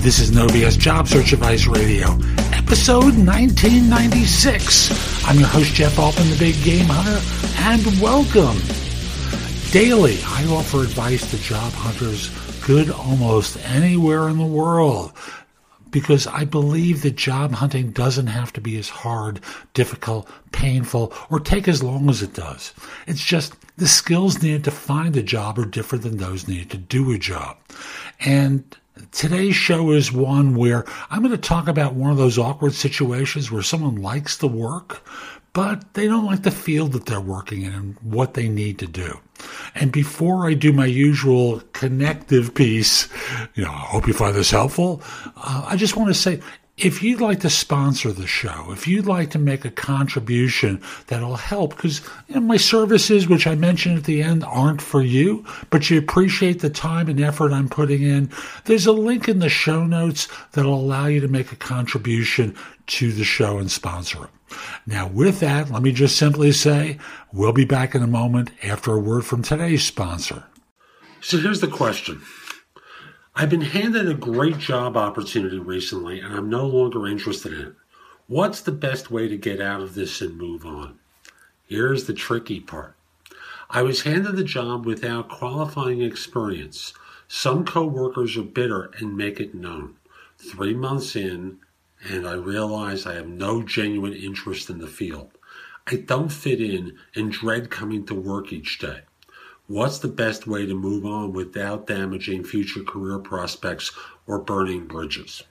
This is No BS Job Search Advice Radio, episode 1996. I'm your host, Jeff Altman, the Big Game Hunter, and welcome. Daily, I offer advice to job hunters good almost anywhere in the world because I believe that job hunting doesn't have to be as hard, difficult, painful, or take as long as it does. It's just the skills needed to find a job are different than those needed to do a job. And today's show is one where I'm going to talk about one of those awkward situations where someone likes the work, but they don't like the field that they're working in and what they need to do. And before I do my usual connective piece, you know, I hope you find this helpful. Uh, I just want to say, if you'd like to sponsor the show, if you'd like to make a contribution that'll help, because you know, my services, which I mentioned at the end, aren't for you, but you appreciate the time and effort I'm putting in, there's a link in the show notes that'll allow you to make a contribution to the show and sponsor it. Now, with that, let me just simply say we'll be back in a moment after a word from today's sponsor. So here's the question. I've been handed a great job opportunity recently and I'm no longer interested in it. What's the best way to get out of this and move on? Here's the tricky part. I was handed the job without qualifying experience. Some coworkers are bitter and make it known. Three months in, and I realize I have no genuine interest in the field. I don't fit in and dread coming to work each day. What's the best way to move on without damaging future career prospects or burning bridges?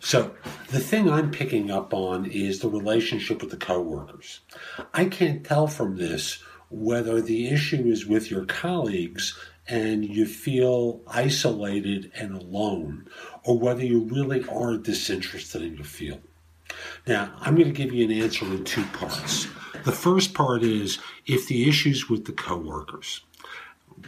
So, the thing I'm picking up on is the relationship with the coworkers. I can't tell from this whether the issue is with your colleagues and you feel isolated and alone, or whether you really are disinterested in your field. Now, I'm going to give you an answer in two parts. The first part is if the issue's with the coworkers,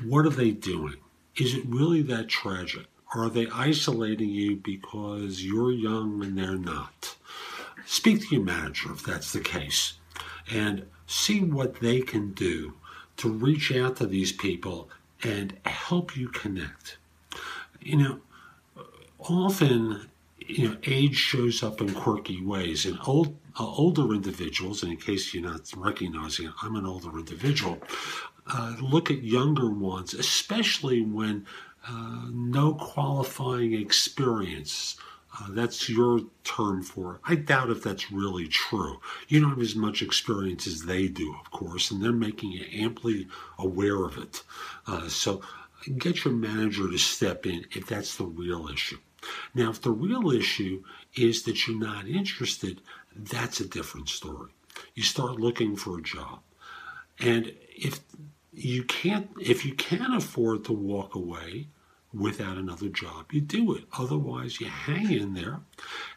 what are they doing? Is it really that tragic? Are they isolating you because you're young and they're not? Speak to your manager if that's the case and see what they can do to reach out to these people and help you connect. You know, often, you know, age shows up in quirky ways. And old, uh, older individuals, and in case you're not recognizing it, I'm an older individual, uh, look at younger ones, especially when uh, no qualifying experience uh, that's your term for it. I doubt if that's really true. You don't have as much experience as they do, of course, and they're making you amply aware of it. Uh, so get your manager to step in if that's the real issue. Now, if the real issue is that you're not interested, that's a different story. You start looking for a job. And if you can't, if you can't afford to walk away, without another job. You do it. Otherwise, you hang in there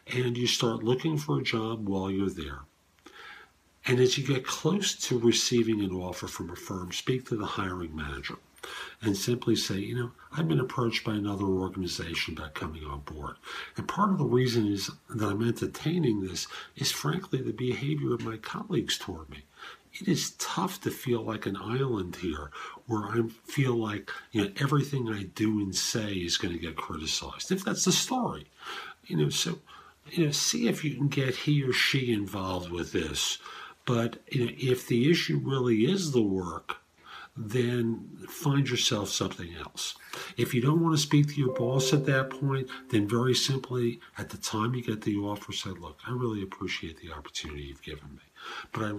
and you start looking for a job while you're there. And as you get close to receiving an offer from a firm, speak to the hiring manager and simply say, you know, I've been approached by another organization about coming on board. And part of the reason is that I'm entertaining this is frankly the behavior of my colleagues toward me it is tough to feel like an island here where I feel like you know everything I do and say is going to get criticized. If that's the story, you know, so you know, see if you can get he or she involved with this. But you know, if the issue really is the work, then find yourself something else. If you don't want to speak to your boss at that point, then very simply, at the time you get the offer, say, "Look, I really appreciate the opportunity you've given me, but I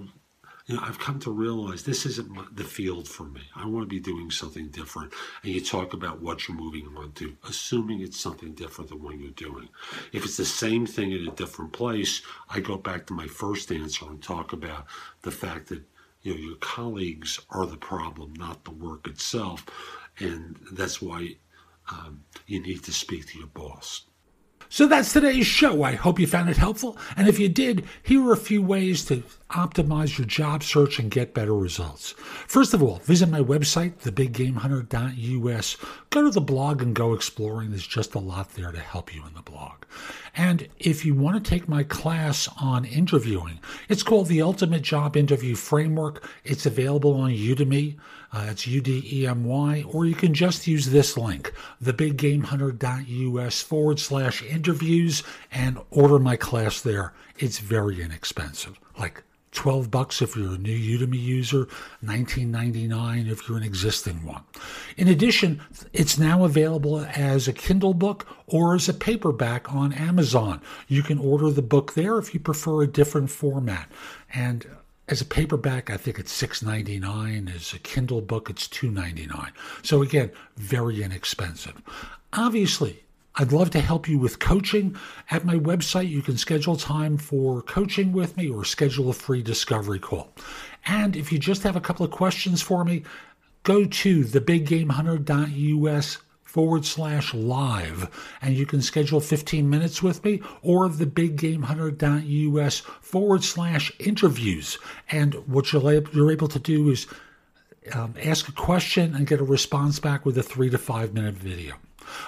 you know, I've come to realize this isn't the field for me. I want to be doing something different. And you talk about what you're moving on to, assuming it's something different than what you're doing. If it's the same thing in a different place, I go back to my first answer and talk about the fact that you know your colleagues are the problem, not the work itself, and that's why um, you need to speak to your boss. So that's today's show. I hope you found it helpful. And if you did, here are a few ways to optimize your job search and get better results. First of all, visit my website, thebiggamehunter.us. Go to the blog and go exploring. There's just a lot there to help you in the blog. And if you want to take my class on interviewing, it's called the Ultimate Job Interview Framework. It's available on Udemy. Uh, it's U D E M Y, or you can just use this link, thebiggamehunter.us forward slash interviews, and order my class there. It's very inexpensive, like 12 bucks if you're a new Udemy user, 19.99 if you're an existing one. In addition, it's now available as a Kindle book or as a paperback on Amazon. You can order the book there if you prefer a different format. And as a paperback, I think it's $6.99. As a Kindle book, it's $2.99. So again, very inexpensive. Obviously, I'd love to help you with coaching. At my website, you can schedule time for coaching with me or schedule a free discovery call. And if you just have a couple of questions for me, go to thebiggamehunter.us forward slash live and you can schedule 15 minutes with me or thebiggamehunter.us forward slash interviews. And what you're able to do is um, ask a question and get a response back with a three to five minute video.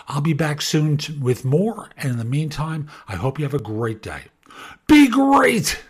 I'll be back soon with more. And in the meantime, I hope you have a great day. Be great!